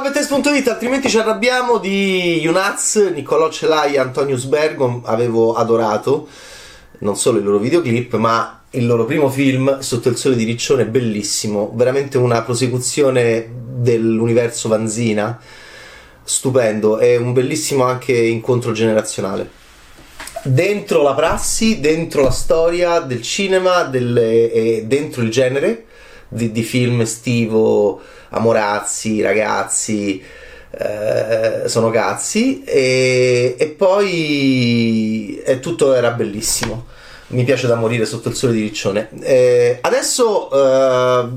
Ciao Bettes.it, altrimenti ci arrabbiamo di Yunaz, Niccolò Celai e Antonio Sbergo, avevo adorato non solo i loro videoclip, ma il loro primo film, Sotto il sole di Riccione, bellissimo, veramente una prosecuzione dell'universo Vanzina, stupendo, è un bellissimo anche incontro generazionale. Dentro la prassi, dentro la storia del cinema delle, e dentro il genere di, di film estivo, amorazzi, ragazzi, eh, sono cazzi e, e poi e tutto era bellissimo mi piace da morire sotto il sole di Riccione. Eh, adesso eh,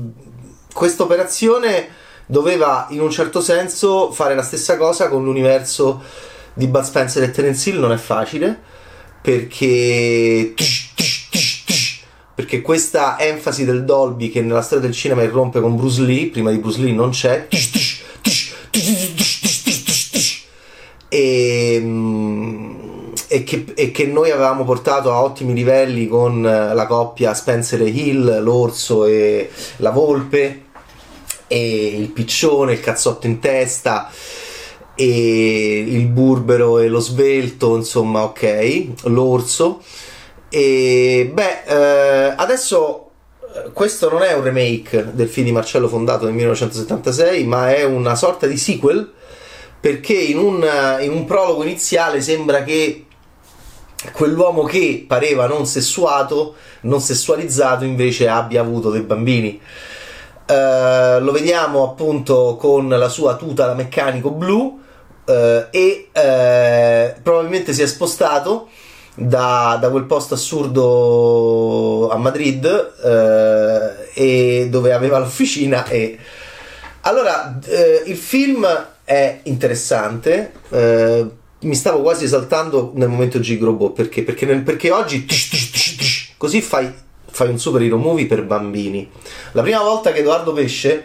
questa operazione doveva in un certo senso fare la stessa cosa con l'universo di Bud Spencer e Terence Hill, non è facile perché perché questa enfasi del Dolby che nella storia del cinema irrompe con Bruce Lee, prima di Bruce Lee non c'è e mm, e che, e che, noi avevamo portato a ottimi livelli con eh, la coppia Spencer e Hill, l'orso e la volpe, e il piccione, il cazzotto in testa, e il burbero e lo svelto, insomma, ok, l'orso. E beh, eh, adesso eh, questo non è un remake del film di Marcello Fondato nel 1976, ma è una sorta di sequel perché in un, in un prologo iniziale sembra che quell'uomo che pareva non sessuato, non sessualizzato, invece abbia avuto dei bambini. Uh, lo vediamo appunto con la sua tuta da meccanico blu uh, e uh, probabilmente si è spostato da, da, quel posto assurdo a Madrid e dove aveva l'officina e allora il film è interessante mi stavo quasi esaltando nel momento G-Robot perché? Perché, perché oggi tish, tish, tish, così fai, fai, un superhero movie per bambini. La prima volta che Edoardo Pesce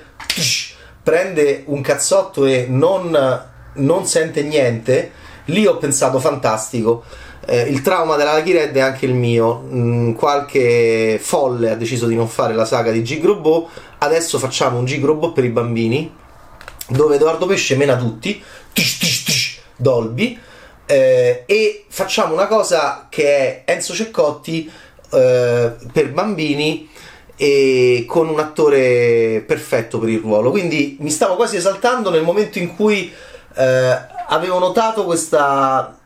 prende un cazzotto e non, non, sente niente, lì ho pensato fantastico. Eh, il trauma della Lucky Red è anche il mio. Mm, qualche folle ha deciso di non fare la saga di G-Robot. Adesso facciamo un G-Robot per i bambini dove Edoardo Pesce mena tutti. Dolby eh, e facciamo una cosa che è Enzo Ceccotti eh, per bambini e con un attore perfetto per il ruolo. Quindi mi stavo quasi esaltando nel momento in cui eh, avevo notato questa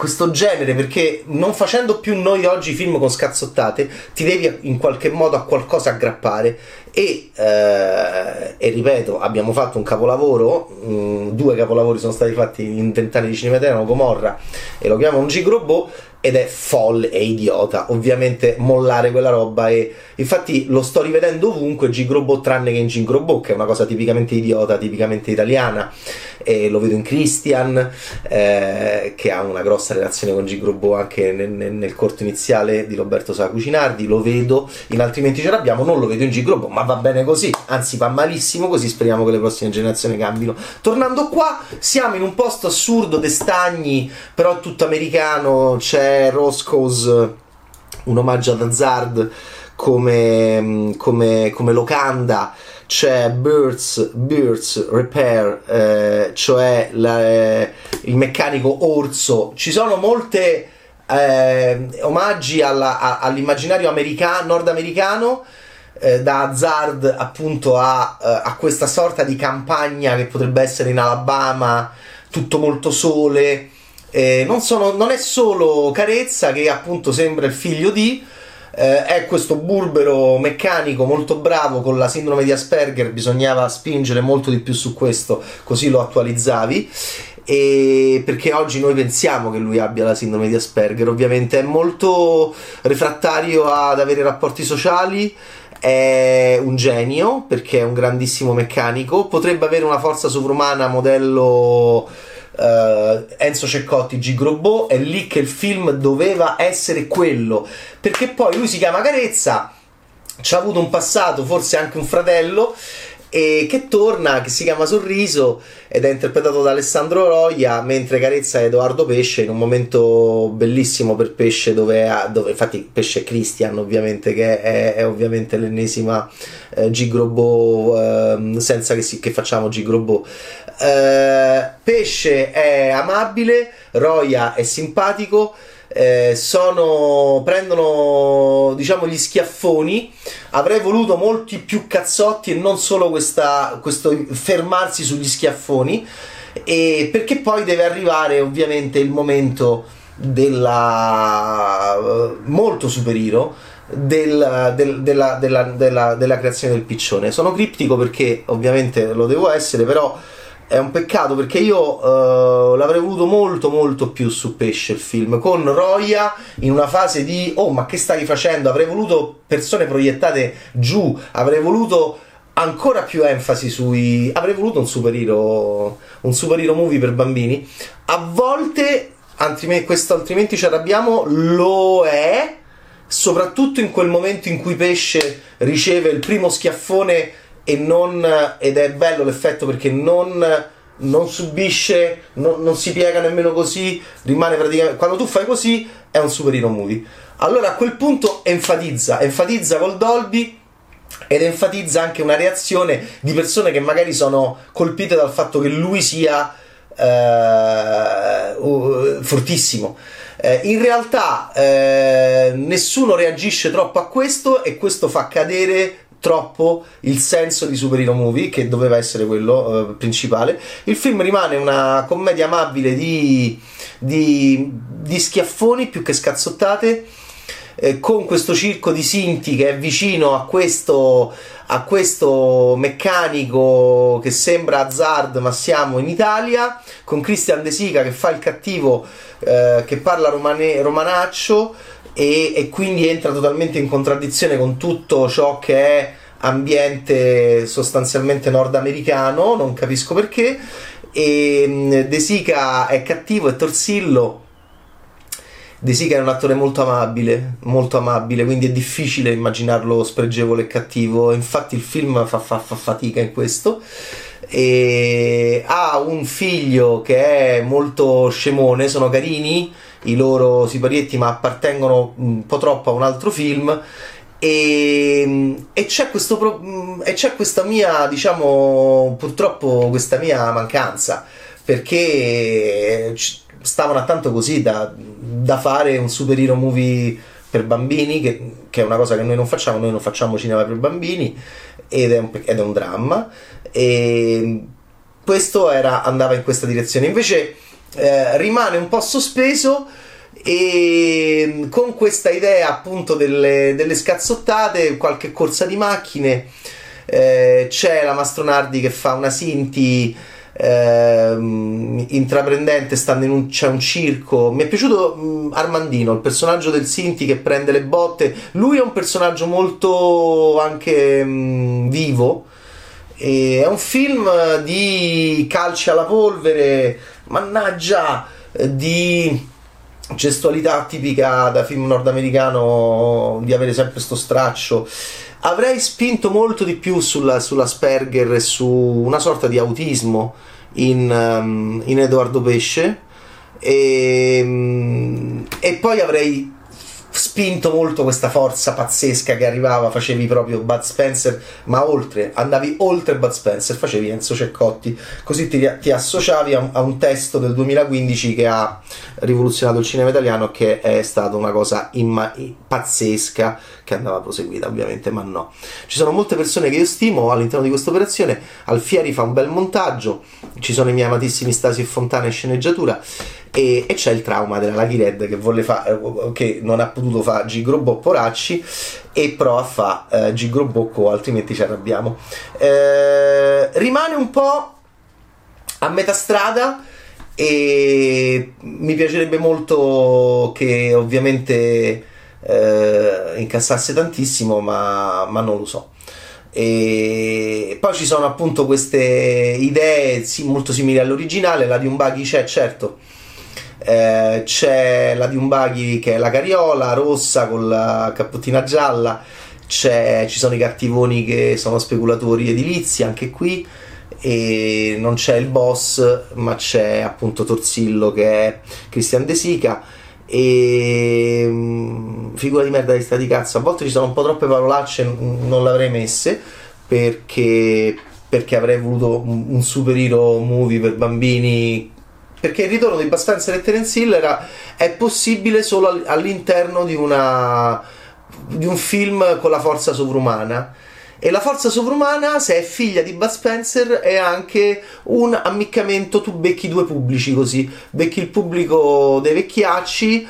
questo genere perché non facendo più noi oggi film con scazzottate ti devi in qualche modo a qualcosa aggrappare. E, eh, e ripeto abbiamo fatto un capolavoro mh, mm, due capolavori sono stati fatti in vent'anni di cinema italiano Gomorra e lo chiamo un Gigrobot ed è folle e idiota. Ovviamente mollare quella roba e infatti lo sto rivedendo ovunque Gigrobot tranne che in Gigrobot che è una cosa tipicamente idiota tipicamente italiana e lo vedo in Christian eh, che ha una grossa relazione con Gigrobot anche nel, nel, nel, corto iniziale di Roberto Sa Cucinardi lo vedo in altrimenti ce l'abbiamo non lo vedo in Gigrobot ma va bene così anzi va malissimo così speriamo che le prossime generazioni cambino. Tornando qua siamo in un posto assurdo de stagni però tutto americano c'è Roscoe's un omaggio ad Hazard come, come, come locanda c'è Birds, Birds Repair, eh, cioè la, eh, il meccanico orso. Ci sono molte eh, omaggi alla, a, all'immaginario americano, nordamericano. Eh, da Hazard appunto a, eh, a questa sorta di campagna che potrebbe essere in Alabama, tutto molto sole, eh, non, sono, non, è solo Carezza che appunto sembra il figlio di, eh, è questo burbero meccanico molto bravo con la sindrome di Asperger, bisognava spingere molto di più su questo, così lo attualizzavi. E perché oggi noi pensiamo che lui abbia la sindrome di Asperger, ovviamente è molto refrattario ad avere rapporti sociali, è un genio perché è un grandissimo meccanico, potrebbe avere una forza sovrumana modello uh, Enzo Ceccotti G. Grobot, è lì che il film doveva essere quello, perché poi lui si chiama Carezza, ci ha avuto un passato, forse anche un fratello, e che torna, che si chiama Sorriso ed è interpretato da Alessandro Roia, mentre Carezza Edoardo Pesce in un momento bellissimo per Pesce dove, dove infatti Pesce è Christian ovviamente che è, è ovviamente l'ennesima eh, Gigrobot eh, senza che, si, che facciamo Gigrobot eh, Pesce è amabile, Roia è simpatico eh, sono, prendono diciamo gli schiaffoni. Avrei voluto molti più cazzotti e non solo questa, questo fermarsi sugli schiaffoni. E perché poi deve arrivare ovviamente il momento della uh, molto superiro del, del, della, della, della, della creazione del piccione. Sono criptico perché ovviamente lo devo essere, però è un peccato perché io uh, l'avrei voluto molto molto più su Pesce il film con Roya in una fase di oh ma che stai facendo? Avrei voluto persone proiettate giù avrei voluto ancora più enfasi sui avrei voluto un superhero un superhero movie per bambini. A volte altrimenti, questo altrimenti ci arrabbiamo lo è soprattutto in quel momento in cui Pesce riceve il primo schiaffone e non, ed è bello l'effetto perché non, non subisce, non, non, si piega nemmeno così, rimane praticamente... Quando tu fai così è un superhero movie. Allora a quel punto enfatizza, enfatizza col Dolby ed enfatizza anche una reazione di persone che magari sono colpite dal fatto che lui sia eh, fortissimo. Eh, in realtà eh, nessuno reagisce troppo a questo e questo fa cadere troppo il senso di superhero movie che doveva essere quello eh, principale. Il film rimane una commedia amabile di, di, di schiaffoni più che scazzottate eh, con questo circo di Sinti che è vicino a questo, a questo meccanico che sembra Hazard ma siamo in Italia con Christian De Sica che fa il cattivo eh, che parla romane, romanaccio e, e quindi entra totalmente in contraddizione con tutto ciò che è ambiente sostanzialmente nordamericano, non capisco perché. E mm, De Sica è cattivo, è torsillo. De Sica è un attore molto amabile, molto amabile, quindi è difficile immaginarlo spregevole e cattivo. Infatti, il film fa, fa, fa fatica in questo. E ha un figlio che è molto scemone, sono carini i loro siparietti, ma appartengono un po' troppo a un altro film. E, e, c'è questo, e, c'è questa mia, diciamo, purtroppo questa mia mancanza perché stavano tanto così da, da fare un superhero movie per bambini, che, che, è una cosa che noi non facciamo, noi non facciamo cinema per bambini ed è un, ed è un dramma. E questo era, andava in questa direzione. Invece eh, rimane un po' sospeso e con questa idea appunto delle, delle scazzottate, qualche corsa di macchine, eh, c'è la Mastronardi che fa una Sinti eh, intraprendente, stanno in un, c'è un circo. Mi è piaciuto mh, mm, Armandino, il personaggio del Sinti che prende le botte. Lui è un personaggio molto anche mh, mm, vivo. E è un film di calci alla polvere, mannaggia, di gestualità tipica da film nordamericano di avere sempre sto straccio. Avrei spinto molto di più sulla, sull'Asperger e su una sorta di autismo in, um, in Edoardo Pesce. E, um, e poi avrei spinto molto questa forza pazzesca che arrivava, facevi proprio Bud Spencer, ma oltre, andavi oltre Bud Spencer, facevi Enzo Ceccotti, così ti, ti associavi a un, a un, testo del 2015 che ha rivoluzionato il cinema italiano, che è stata una cosa imma- pazzesca, che andava proseguita ovviamente, ma no. Ci sono molte persone che io stimo all'interno di questa operazione, Alfieri fa un bel montaggio, ci sono i miei amatissimi Stasi e Fontana in sceneggiatura, e, e, c'è il trauma della Lucky Red che, fa, eh, che non ha potuto fare Gigrobò Poracci e prova a fare eh, Gigrobocco altrimenti ci arrabbiamo. Eh, rimane un po' a metà strada e mi piacerebbe molto che ovviamente eh, incassasse tantissimo ma, ma non lo so. E poi ci sono appunto queste idee sì, molto simili all'originale la di un buggy c'è certo eh, c'è la di un Diumbaghi che è la cariola rossa con la cappottina gialla. Ci sono i cattivoni che sono speculatori edilizi anche qui. E non c'è il boss ma c'è appunto Torsillo che è Christian De Sica. E mm, figura di merda di sta di cazzo. A volte ci sono un po' troppe parolacce non l'avrei messe perché, perché avrei voluto un superhero movie per bambini perché il ritorno di Spencer e Terence Hill era, è possibile solo all'interno di, una, di un film con la forza sovrumana e la forza sovrumana, se è figlia di Bud Spencer, è anche un ammiccamento. Tu becchi due pubblici così: becchi il pubblico dei vecchiacci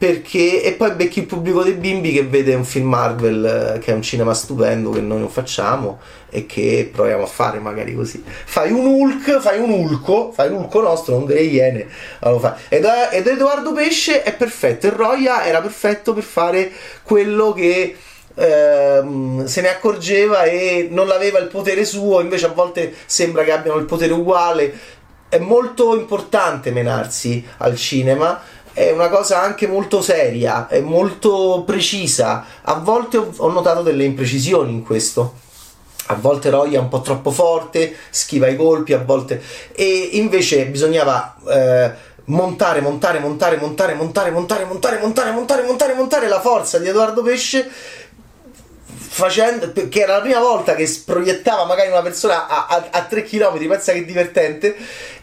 perché e poi becchi il pubblico dei bimbi che vede un film Marvel eh, che è un cinema stupendo che noi non facciamo e che proviamo a fare magari così. Fai un Hulk fai un Hulco fai un Hulco nostro non delle iene allora ed, ed Edoardo Pesce è perfetto. E Roya era perfetto per fare quello che ehm, se ne accorgeva e non aveva il potere suo invece a volte sembra che abbiano il potere uguale. È molto importante menarsi al cinema è una cosa anche molto seria, è molto precisa. A volte ho notato delle imprecisioni in questo. A volte Roy è un po' troppo forte, schiva i colpi, a volte. E invece bisognava eh, montare, montare, montare, montare, montare, montare, montare, montare, montare, montare, montare la forza di Edoardo Pesce. Facendo, che era la prima volta che proiettava magari una persona a, a, a 3 km, pensa che divertente,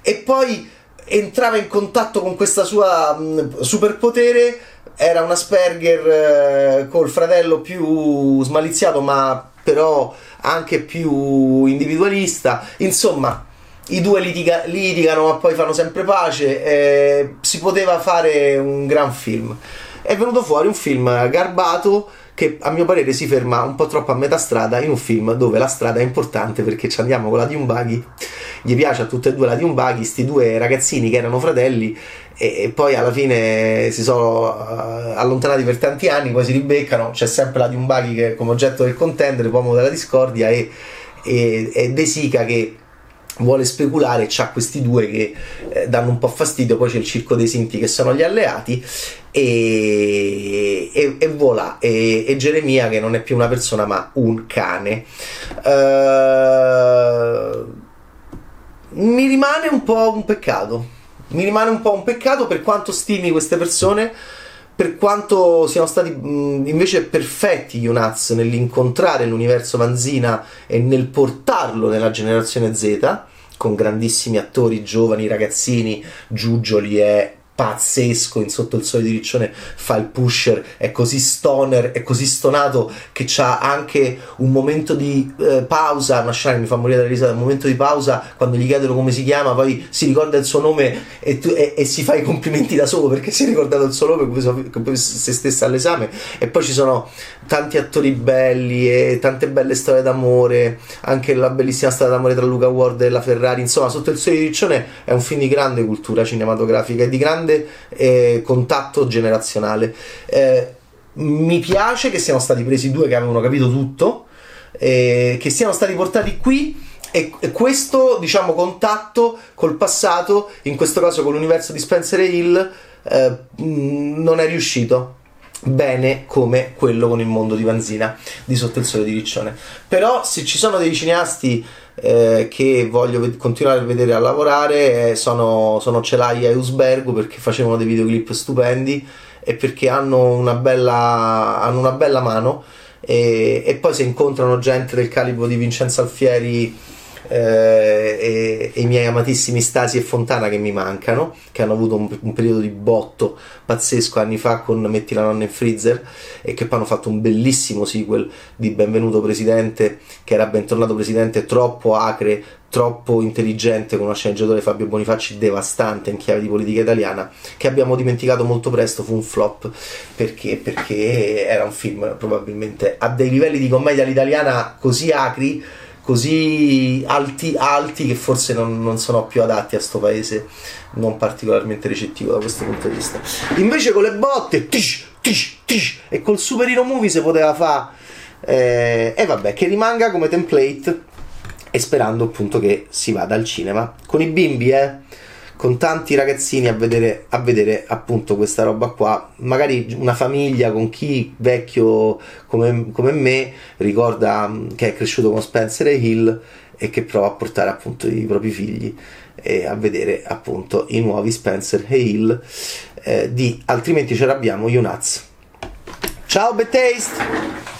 e poi entrava in contatto con questa sua superpotere era un Asperger eh, col fratello più smaliziato ma però anche più individualista. Insomma i due litiga- litigano ma poi fanno sempre pace eh, si poteva fare un gran film. È venuto fuori un film garbato che a mio parere si ferma un po' troppo a metà strada in un film dove la strada è importante perché ci andiamo con la Diumbaghi gli piace a tutte e due la Diumbaghi sti due ragazzini che erano fratelli e, poi alla fine si sono uh, allontanati per tanti anni poi si ribeccano c'è sempre la Diumbaghi che come oggetto del contendere uomo della discordia e, e, e De Sica che vuole speculare c'ha questi due che eh, danno un po' fastidio poi c'è il circo dei Sinti che sono gli alleati e, e, e voilà e, e, Geremia che non è più una persona ma un cane. Uh, mi rimane un po' un peccato. Mi rimane un po' un peccato per quanto stimi queste persone per quanto siano stati mh, invece perfetti gli Unaz nell'incontrare l'universo Vanzina e nel portarlo nella generazione Z, con grandissimi attori giovani, ragazzini, Giugioli e pazzesco in sotto il sole di Riccione fa il pusher è così stoner è così stonato che c'ha anche un momento di eh, pausa una mi fa morire da risata un momento di pausa quando gli chiedono come si chiama poi si ricorda il suo nome e, tu, e, e si fa i complimenti da solo perché si è ricordato il suo nome come se stesse all'esame. E poi ci sono tanti attori belli e tante belle storie d'amore anche la bellissima storia d'amore tra Luca Ward e la Ferrari. Insomma sotto il sole di Riccione è un film di grande cultura cinematografica e di grande grande eh, contatto generazionale. Eh, mi piace che siano stati presi due che avevano capito tutto, eh, che siano stati portati qui e, questo diciamo contatto col passato, in questo caso con l'universo di Spencer e Hill, eh, non è riuscito bene come quello con il mondo di Vanzina di Sotto il Sole di Riccione. Però se ci sono dei cineasti eh, che voglio ved- continuare a vedere a lavorare eh, sono, sono Celaia e Usbergo perché facevano dei videoclip stupendi e perché hanno una bella, hanno una bella mano. E, e poi se incontrano gente del calibro di Vincenzo Alfieri eh, e, e, i miei amatissimi Stasi e Fontana che mi mancano, che hanno avuto un, un, periodo di botto pazzesco anni fa con Metti la nonna in freezer e che poi hanno fatto un bellissimo sequel di Benvenuto Presidente, che era Bentornato Presidente, troppo acre, troppo intelligente con una sceneggiatore Fabio Bonifacci devastante in chiave di politica italiana che abbiamo dimenticato molto presto fu un flop perché, perché era un film probabilmente a dei livelli di commedia all'italiana così acri così alti, alti che forse non, non, sono più adatti a sto paese non particolarmente ricettivo da questo punto di vista. Invece con le botte tish, tish, tish, e col super hero movie si poteva fare eh, e vabbè che rimanga come template e sperando appunto che si vada al cinema. Con i bimbi eh con tanti ragazzini a vedere, a vedere appunto questa roba qua. Magari una famiglia con chi vecchio come, come me ricorda mm, che è cresciuto con Spencer e Hill e che prova a portare appunto i propri figli eh, a vedere appunto i nuovi Spencer e Hill eh, di altrimenti ce l'abbiamo Unaz. Ciao Betaste!